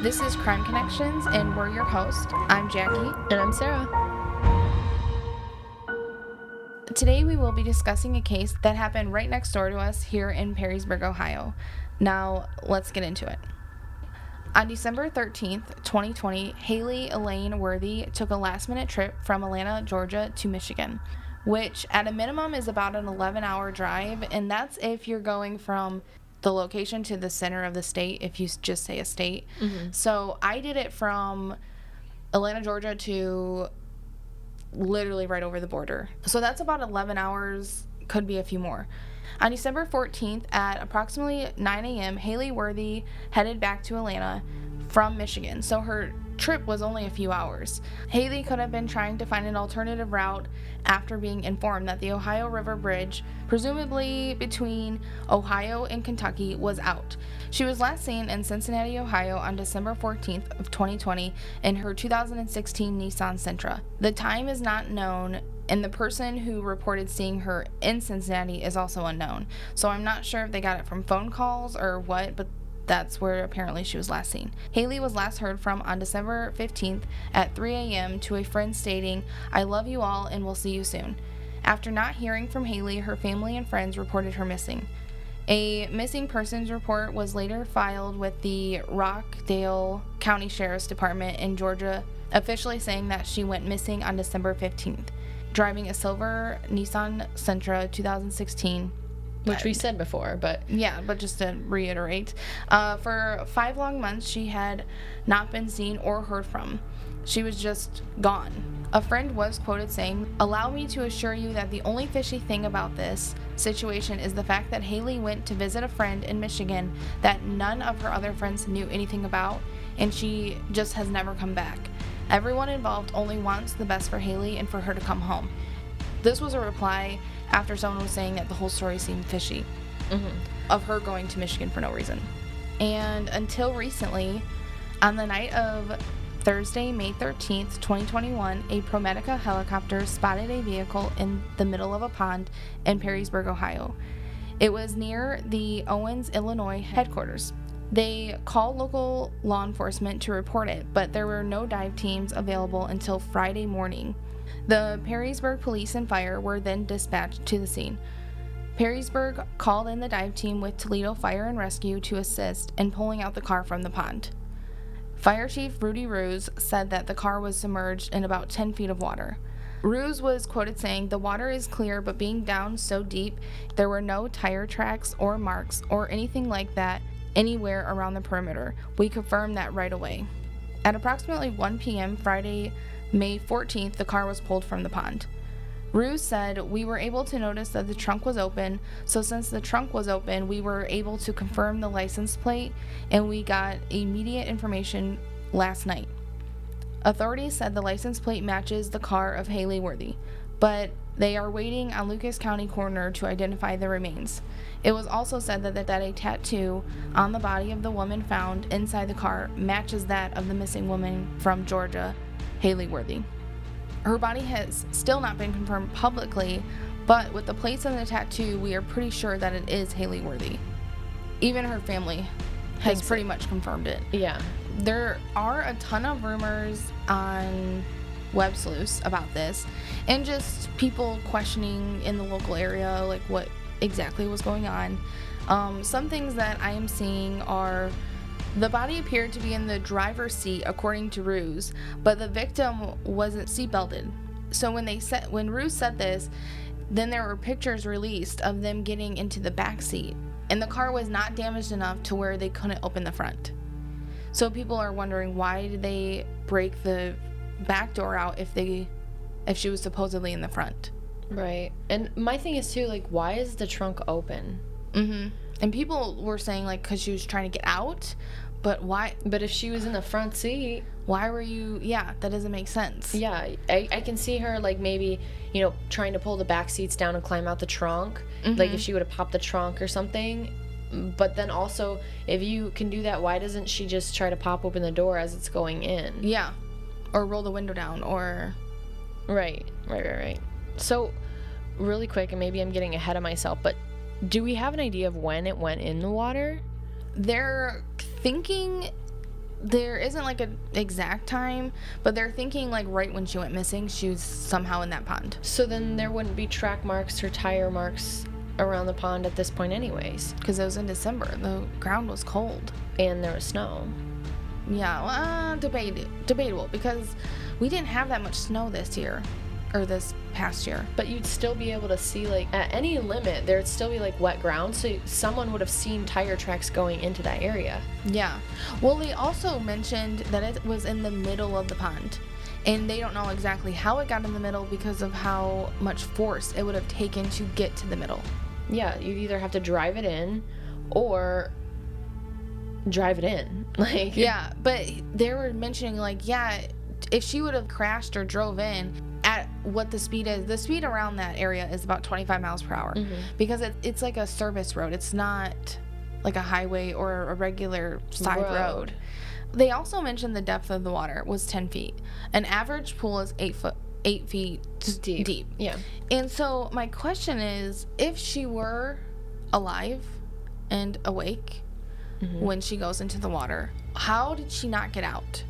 This is Crime Connections, and we're your host. I'm Jackie. And I'm Sarah. Today, we will be discussing a case that happened right next door to us here in Perrysburg, Ohio. Now, let's get into it. On December 13th, 2020, Haley Elaine Worthy took a last minute trip from Atlanta, Georgia to Michigan, which at a minimum is about an 11 hour drive, and that's if you're going from the location to the center of the state, if you just say a state. Mm-hmm. So I did it from Atlanta, Georgia to literally right over the border. So that's about 11 hours, could be a few more. On December 14th at approximately 9 a.m., Haley Worthy headed back to Atlanta from Michigan. So her trip was only a few hours. Haley could have been trying to find an alternative route after being informed that the Ohio River Bridge, presumably between Ohio and Kentucky, was out. She was last seen in Cincinnati, Ohio on December 14th of 2020 in her 2016 Nissan Sentra. The time is not known and the person who reported seeing her in Cincinnati is also unknown. So I'm not sure if they got it from phone calls or what, but that's where apparently she was last seen. Haley was last heard from on December 15th at 3 a.m. to a friend stating, I love you all and we'll see you soon. After not hearing from Haley, her family and friends reported her missing. A missing persons report was later filed with the Rockdale County Sheriff's Department in Georgia, officially saying that she went missing on December 15th, driving a silver Nissan Sentra 2016 Which we said before, but yeah, but just to reiterate, uh, for five long months, she had not been seen or heard from. She was just gone. A friend was quoted saying, Allow me to assure you that the only fishy thing about this situation is the fact that Haley went to visit a friend in Michigan that none of her other friends knew anything about, and she just has never come back. Everyone involved only wants the best for Haley and for her to come home. This was a reply after someone was saying that the whole story seemed fishy mm-hmm. of her going to Michigan for no reason. And until recently, on the night of Thursday, May 13th, 2021, a ProMedica helicopter spotted a vehicle in the middle of a pond in Perrysburg, Ohio. It was near the Owens-Illinois headquarters. They called local law enforcement to report it, but there were no dive teams available until Friday morning. The Perrysburg police and fire were then dispatched to the scene. Perrysburg called in the dive team with Toledo Fire and Rescue to assist in pulling out the car from the pond. Fire Chief Rudy Ruse said that the car was submerged in about 10 feet of water. Ruse was quoted saying, The water is clear, but being down so deep, there were no tire tracks or marks or anything like that anywhere around the perimeter. We confirmed that right away. At approximately 1 p.m. Friday, May 14th, the car was pulled from the pond. Ruse said, We were able to notice that the trunk was open, so since the trunk was open, we were able to confirm the license plate and we got immediate information last night. Authorities said the license plate matches the car of Haley Worthy, but they are waiting on Lucas County coroner to identify the remains. It was also said that, that a tattoo on the body of the woman found inside the car matches that of the missing woman from Georgia, Haley Worthy. Her body has still not been confirmed publicly, but with the plates and the tattoo, we are pretty sure that it is Haley Worthy. Even her family has pretty much confirmed it. yeah. There are a ton of rumors on Web Sleuths about this, and just people questioning in the local area, like what exactly was going on. Um, some things that I am seeing are the body appeared to be in the driver's seat, according to Ruse, but the victim wasn't seatbelted. So when they said when Ruse said this, then there were pictures released of them getting into the back seat, and the car was not damaged enough to where they couldn't open the front. So people are wondering why did they break the back door out if they if she was supposedly in the front. Right. And my thing is too, like, why is the trunk open? Mhm. And people were saying like cuz she was trying to get out, but why But if she was in the front seat, why were you yeah, that doesn't make sense. yeah, I, I can see her like maybe, you know, trying to pull the back seats down and climb out the trunk. Like if she would have popped the trunk or something. But then also, if you can do that, why doesn't she just try to pop open the door as it's going in? Yeah. Or roll the window down or Right, right, right, right. So, really quick, and maybe I'm getting ahead of myself, but do we have an idea of when it went in the water? they're thinking there isn't like an exact time, but they're thinking like right when she went missing, she was somehow in that pond. So then there wouldn't be track marks or tire marks around the pond at this point, anyways. Because it was in December. The ground was cold. And there was snow. Yeah, well, uh, debate, debatable because we didn't have that much snow this year or this past year. But you'd still be able to see, like, at any limit, there'd still be, like, wet ground. So someone would have seen tire tracks going into that area. Yeah. Well, they also mentioned that it was in the middle of the pond. And they don't know exactly how it got in the middle because of how much force it would have taken to get to the middle. Yeah, you'd either have to drive it in or drive it in. Like, Yeah, but they were mentioning, like, yeah, if she would have crashed or drove in at what the speed is, the speed around that area is about 25 miles per hour mm-hmm. because it, it's like a service road. It's not like a highway or a regular side Road. road. They also mentioned the depth of the water was 10 feet. An average pool is eight foot, eight feet Deep. deep. Yeah. And so my question is, if she were alive and awake Mm-hmm. when she goes into the water, how did she not get out?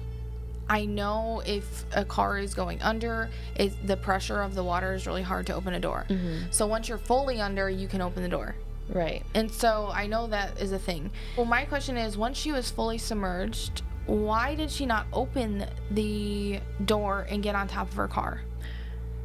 I know if a car is going under, it's the pressure of the water is really hard to open a door. Mm-hmm. So once you're fully under, you can open the door. Right. And so I know that is a thing. Well, my question is once she was fully submerged, why did she not open the door and get on top of her car?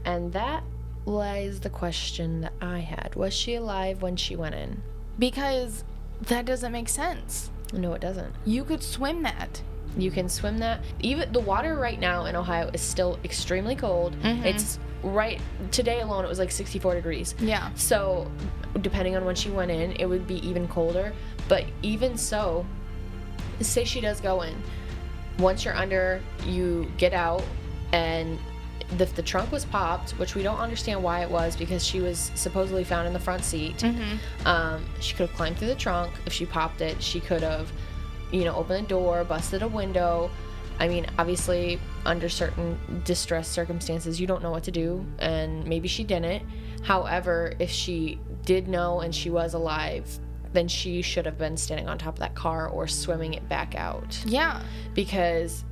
And that lies the question that I had. Was she alive when she went in? Because that doesn't make sense. No, it doesn't. You could swim that. You can swim that. Even the water right now in Ohio is still extremely cold. Mm-hmm. It's right today alone it was like 64 degrees. Yeah. So, depending on when she went in, it would be even colder. But even so, say she does go in. Once you're under, you get out, and if the trunk was popped, which we don't understand why it was because she was supposedly found in the front seat, um, she could have climbed through the trunk. If she popped it, she could have, you know, opened the door, busted a window. I mean, obviously, under certain distress circumstances, you don't know what to do, and maybe she didn't. However, if she did know and she was alive, then she should have been standing on top of that car or swimming it back out Yeah. because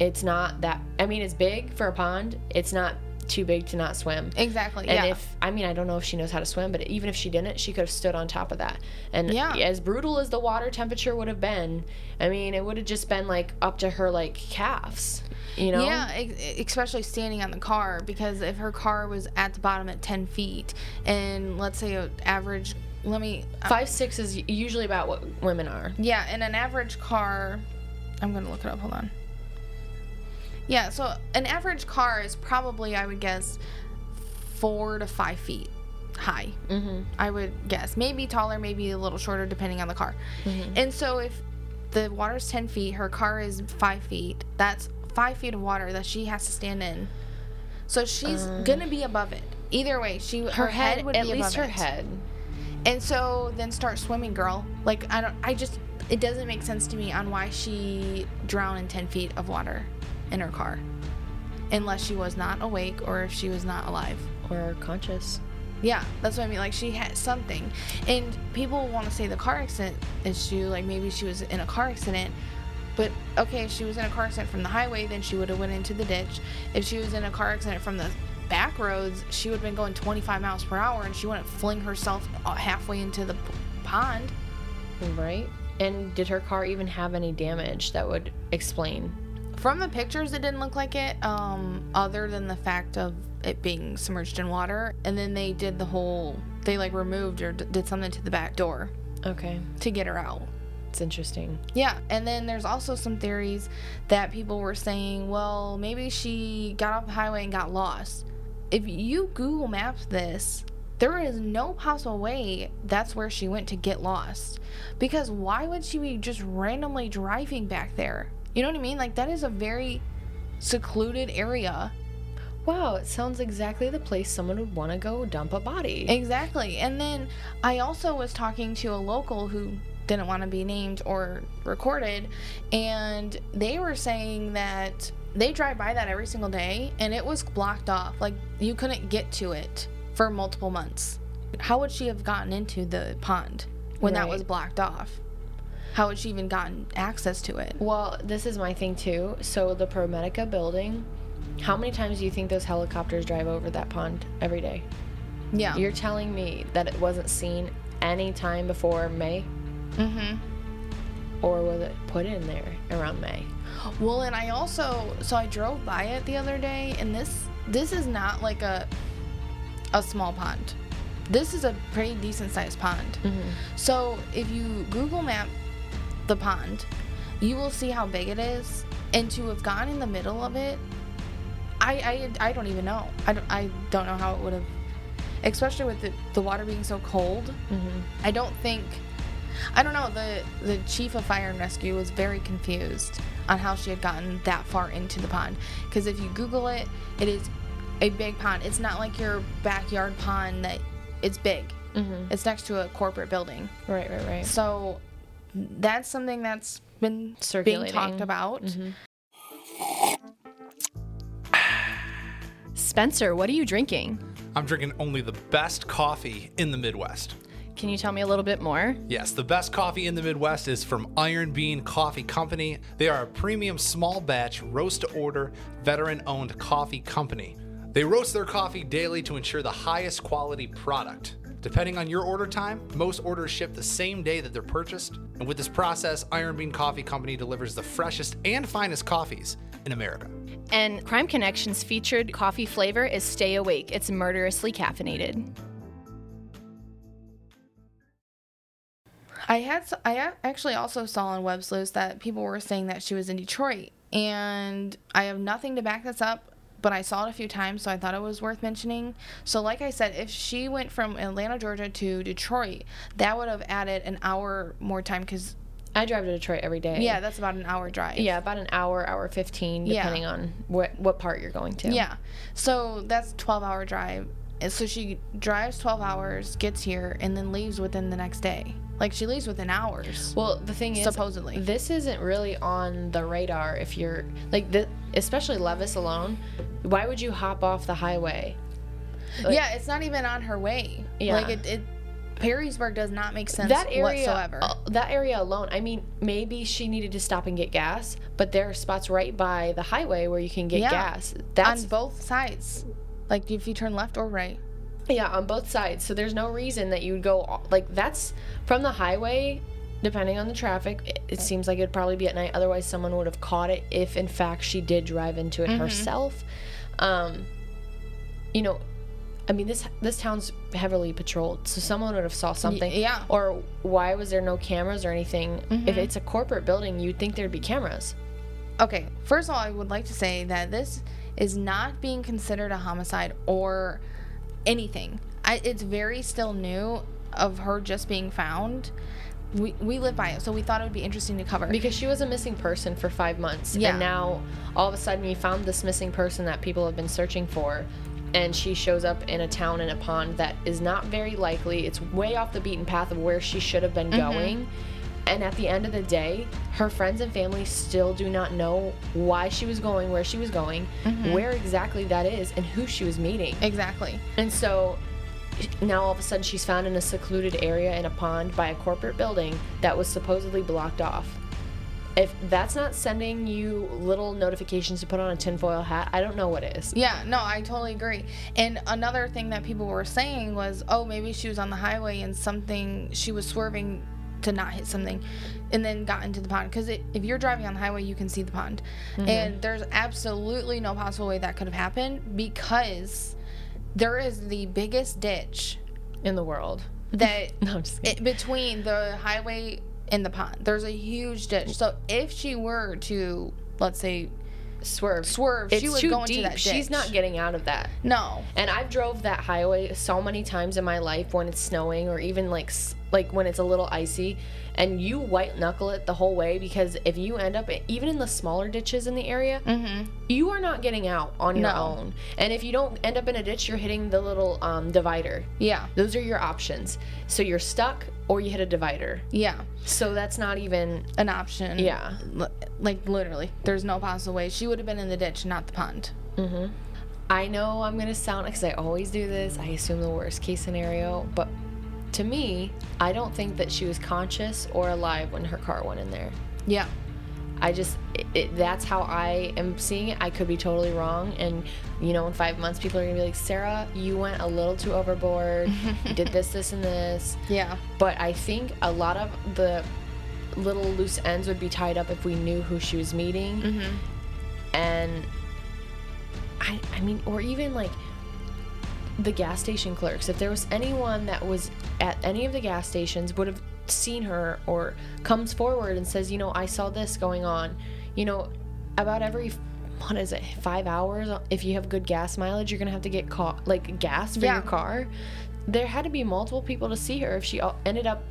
it's not that. I mean, it's big for a pond. It's not too big to not swim. Exactly. And yeah. if I mean I don't know if she knows how to swim, but even if she didn't, she could have stood on top of that. And Yeah. as brutal as the water temperature would have been, I mean it would have just been like up to her like calves, you know? Yeah, especially standing on the car because if her car was at the bottom at 10 feet and let's say an average, let me, uh, Five six is usually about what women are. yeah, in an average car, I'm to look it up, hold on. Yeah, so an average car is probably, I would guess, four to five feet high. Mm-hmm. I would guess. Maybe taller, maybe a little shorter, depending on the car. And so if the water's 10 feet, her car is five feet, that's five feet of water that she has to stand in. So she's gonna be above it. Either way, she her, Her, head, would at be least her it. head. And so then start swimming, girl. Like I don't. I just it doesn't make sense to me on why she drowned in 10 feet of water in her car, unless she was not awake or if she was not alive. Or conscious. Yeah, that's what I mean. Like she had something, and people want to say the car accident issue. Like maybe she was in a car accident, but okay, if she was in a car accident from the highway, then she would have went into the ditch. If she was in a car accident from the back roads, she would have been going 25 miles per hour, and she wouldn't fling herself uh, halfway into the pond. Right? And did her car even have any damage that would explain? From the pictures, it didn't look like it. Um, other than the fact of it being submerged in water, and then they did the whole. They like removed or d- did something to the back door Okay. to get her out. It's interesting. Yeah, and then there's also some theories that people were saying, well, maybe she got off the highway and got lost. If you Google Maps this, there is no possible way that's where she went to get lost. Because why would she be just randomly driving back there? You know what I mean? Like, that is a very secluded area. Wow, it sounds exactly the place someone would want to go dump a body. Exactly. And then I also was talking to a local who didn't want to be named or recorded, and they were saying that they drive by that every single day and it was blocked off. Like you couldn't get to it for multiple months. How would she have gotten into the pond when that was blocked off? How had she even gotten access to it? Well, this is my thing too. So the ProMedica building, how many times do you think those helicopters drive over that pond every day? Yeah. You're telling me that it wasn't seen any time before May, mm-hmm. or was it put in there around May? Well, and I also so I drove by it the other day, and this this is not like a a small pond. This is a pretty decent sized pond. Mm-hmm. So if you Google Map the pond, you will see how big it is, and to have gone in the middle of it, I I, I don't even know. I don't I don't know how it would have, especially with the, the water being so cold. I don't think. I don't know. The the chief of fire and rescue was very confused on how she had gotten that far into the pond. Because if you Google it, it is a big pond. It's not like your backyard pond that it's big. Mm-hmm. It's next to a corporate building. Right, right, right. So that's something that's been being talked about. Mm-hmm. Spencer, what are you drinking? I'm drinking only the best coffee in the Midwest. Can you tell me a little bit more? Yes, the best coffee in the Midwest is from Iron Bean Coffee Company. They are a premium small batch, roast to order, veteran owned coffee company. They roast their coffee daily to ensure the highest quality product. Depending on your order time, most orders ship the same day that they're purchased. And with this process, Iron Bean Coffee Company delivers the freshest and finest coffees in America. And Crime Connection's featured coffee flavor is Stay Awake. It's murderously caffeinated. I had s- I a- actually also saw on Web Sleuths that people were saying that she was in Detroit, and I have nothing to back this up. But I saw it a few times, so I thought it was worth mentioning. So, like I said, if she went from Atlanta, Georgia to Detroit, that would have added an hour more time because, I drive to Detroit every day. yeah, that's about an hour drive. Yeah, about an hour, hour 15, Yeah. depending on what, what part you're going to. Yeah. So that's 12 hour drive. And so she drives 12 hours, gets here, and then leaves within the next day. Like she leaves within hours. Well, the thing is, Supposedly. this isn't really on the radar if you're like, the, especially Levis alone. Why would you hop off the highway? like- yeah, it's not even on her way. Yeah. Like it, it Perrysburg does not make sense that area, whatsoever. uh, that area alone. I mean, maybe she needed to stop and get gas, but there are spots right by the highway where you can get Yeah. gas. That's on both sides. Like if you turn left or right. Yeah, on both sides. So there's no reason that you would go like that's from the highway. Depending on the traffic, it, it seems like it'd probably be at night. Otherwise, someone would have caught it if, in fact, she did drive into it herself. Um, you know, I mean this this town's heavily patrolled, so someone would have saw something. yeah. Or why was there no cameras or anything? If it's a corporate building, you'd think there'd be cameras. Okay, first of all, I would like to say that this is not being considered a homicide or anything. I, it's very still new of her just being found. We, we live by it, so we thought it would be interesting to cover. Because she was a missing person for five months. Yeah. And now all of a sudden you found this missing person that people have been searching for. And she shows up in a town in a pond that is not very likely. It's way off the beaten path of where she should have been mm-hmm. going. And at the end of the day, her friends and family still do not know why she was going, where she was going, mm-hmm. where exactly that is, and who she was meeting. exactly. And so now all of a sudden she's found in a secluded area in a pond by a corporate building that was supposedly blocked off. If that's not sending you little notifications to put on a tinfoil hat, I don't know what is. Yeah, no, I totally agree. And another thing that people were saying was, oh, maybe she was on the highway and something, she was swerving to not hit something and then got into the pond. Because if you're driving on the highway, you can see the pond. Mm-hmm. And there's absolutely no possible way that could have happened because there is the biggest ditch In the world. that No, I'm just it, between the highway and the pond. There's a huge ditch. So if she were to, let's say, Swerve. swerve, It's she would too go into deep. that ditch. She's not getting out of that. No. And I've drove that highway so many times in my life when it's snowing or even like like when it's a little icy and you white knuckle it the whole way because if you end up even in the smaller ditches in the area, you are not getting out on your Mm-hmm. No. own. And if you don't end up in a ditch, you're hitting the little um, divider. Yeah. Those are your options. So you're stuck or you hit a divider. Yeah. So that's not even An option. Yeah. L- like literally, there's no possible way. She would have been in the ditch, not the pond. I know I'm gonna sound because I always do this. I assume the worst case scenario, but to me, I don't think that she was conscious or alive when her car went in there. Yeah. I just, it, it, that's how I am seeing it. I could be totally wrong. And, you know, in five months, people are going to be like, Sarah, you went a little too overboard. you did this, this, and this. Yeah. But I think a lot of the little loose ends would be tied up if we knew who she was meeting. Mm-hmm. And I, I mean, or even like the gas station clerks. If there was anyone that was at any of the gas stations, would have seen her or comes forward and says, you know, I saw this going on. You know, about every what is it five hours if you have good gas mileage you're gonna have to get caught like gas for Yeah. your car there had to be multiple people to see her if she ended up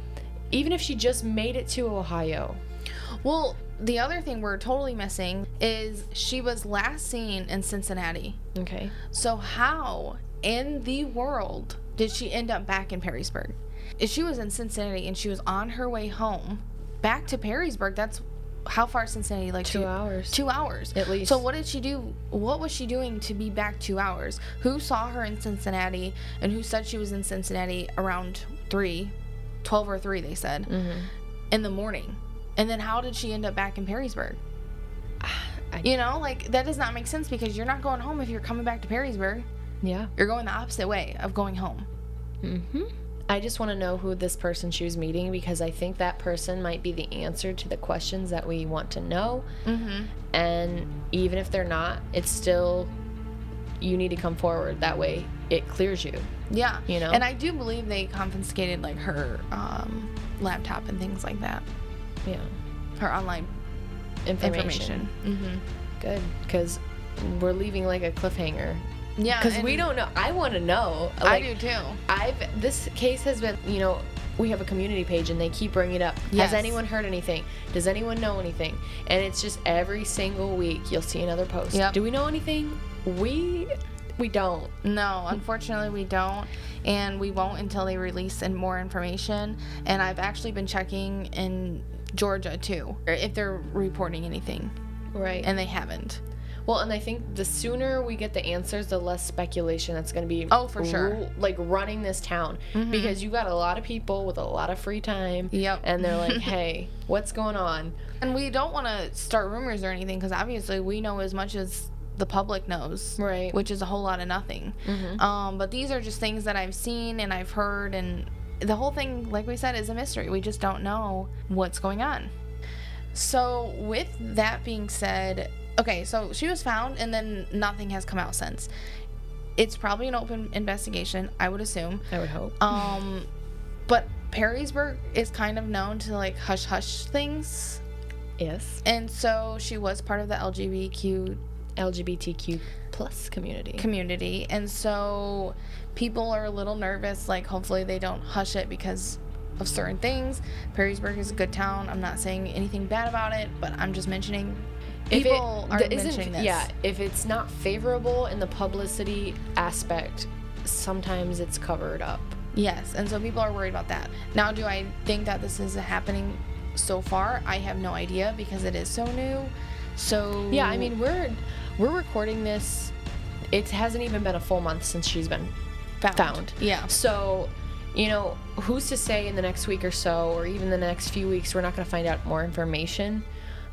even if she just made it to ohio Well, the other thing we're totally missing is she was last seen in Cincinnati. okay So how in the world did she end up back in Perrysburg? If she was in Cincinnati and she was on her way home back to Perrysburg, that's how far Cincinnati? Like Two hours. Two hours At least. So what did she do? What was she doing to be back two hours? Who saw her in Cincinnati and who said she was in Cincinnati around three, 12 or three? They said Mm-hmm. in the morning. And then how did she end up back in Perrysburg? I- You know, like that does not make sense because you're not going home if you're coming back to Perrysburg. yeah You're going the opposite way of going home. Mm-hmm. I just want to know who this person she was meeting because I think that person might be the answer to the questions that we want to know. Mm-hmm. And even if they're not, it's still, you need to come forward. That way it clears you. Yeah. You know? And I do believe they confiscated like her um, laptop and things like that. Yeah. Her online Information. information. Mm-hmm. Good. Because we're leaving like a cliffhanger. Yeah. Because we don't know. I want to know. I do too. I've this case has been, you know, we have a community page and they keep bringing it up. Yes. Has anyone heard anything? Does anyone know anything? And it's just every single week you'll see another post. Yep. Do we know anything? We we don't. No, unfortunately, we don't. And we won't until they release and more information. And I've actually been checking in Georgia too, if they're reporting anything. Right. And they haven't. well, and I think the sooner we get the answers, the less speculation that's going to be. Oh, for sure. ru- like running this town mm-hmm. because you got a lot of people with a lot of free time. Yep. And they're like, "Hey, what's going on?" And we don't want to start rumors or anything because obviously we know as much as the public knows, Right. Which is a whole lot of nothing. Um, but these are just things that I've seen and I've heard, and the whole thing, like we said, is a mystery. We just don't know what's going on. So, with that being said, okay, so she was found, and then nothing has come out since. It's probably an open investigation, I would assume. I would hope. Um, but Perrysburg is kind of known to like hush hush things. yes. And so she was part of the LGBTQ LGBTQ plus community. community. And so people are a little nervous, like, hopefully they don't hush it because of certain things. Perrysburg is a good town. I'm not saying anything bad about it, but I'm just mentioning people are mentioning this. Yeah, if it's not favorable in the publicity aspect, sometimes it's covered up. Yes. And so people are worried about that. Now, do I think that this is happening so far? I have no idea because it is so new. So Yeah, I mean we're we're recording this. It hasn't even been a full month since she's been found. found. Yeah. So, you know, who's to say in the next week or so, or even the next few weeks, we're not going to find out more information.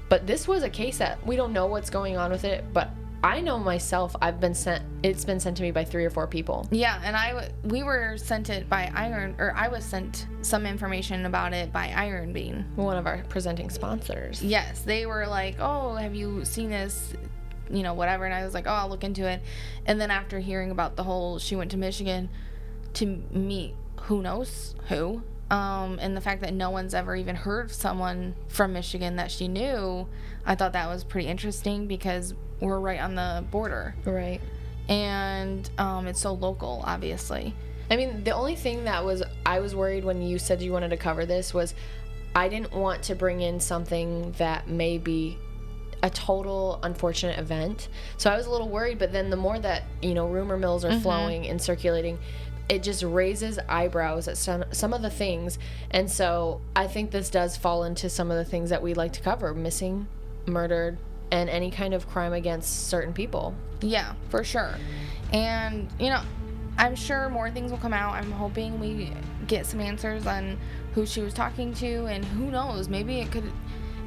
But this was a case that we don't know what's going on with it. But I know myself, I've been sent. It's been sent to me by three or four people. Yeah, and I we were sent it by Iron, or I was sent some information about it by Iron Bean. One of our presenting sponsors. Yes, they were like, "Oh, have you seen this?" You know, whatever. And I was like, "Oh, I'll look into it." And then after hearing about the whole, she went to Michigan to meet who knows who, um, and the fact that no one's ever even heard of someone from Michigan that she knew, I thought that was pretty interesting because we're right on the border, Right. and um, it's so local, obviously. I mean, the only thing that was I was worried when you said you wanted to cover this was I didn't want to bring in something that may be a total unfortunate event. So I was a little worried, but then the more that, you know, rumor mills are flowing and circulating, it just raises eyebrows at some some of the things. And so I think this does fall into some of the things that we like to cover, missing, murdered, and any kind of crime against certain people. Yeah, for sure. And, you know, I'm sure more things will come out. I'm hoping we get some answers on who she was talking to, and who knows, maybe it could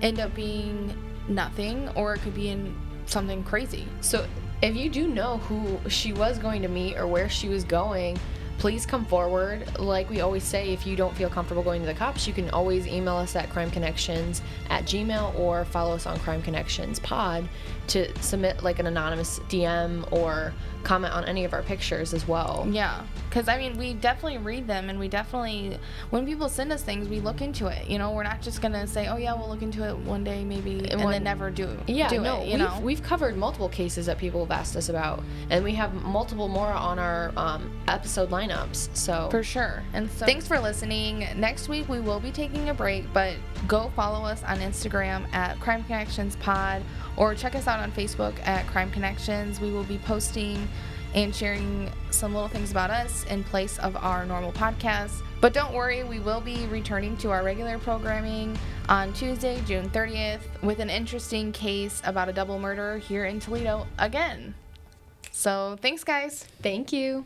end up being nothing, or it could be in something crazy. So if you do know who she was going to meet or where she was going, please come forward. Like we always say, if you don't feel comfortable going to the cops, you can always email us at crimeconnections at gmail or follow us on Crime Connections Pod to submit like an anonymous DM or comment on any of our pictures as well. Yeah, because I mean, we definitely read them, and we definitely, when people send us things, we look into it. You know, we're not just gonna say, "Oh yeah, we'll look into it one day, maybe," and one- then never do. Yeah, do no, it. You we've, know, we've covered multiple cases that people have asked us about, and we have multiple more on our um, episode lineups. So For sure. And so thanks for listening. Next week we will be taking a break, but go follow us on Instagram at Crime Connections Pod or check us out on Facebook at Crime Connections. We will be posting and sharing some little things about us in place of our normal podcast. But don't worry, we will be returning to our regular programming on Tuesday, June 30th, with an interesting case about a double murder here in Toledo again. So thanks, guys. thank you.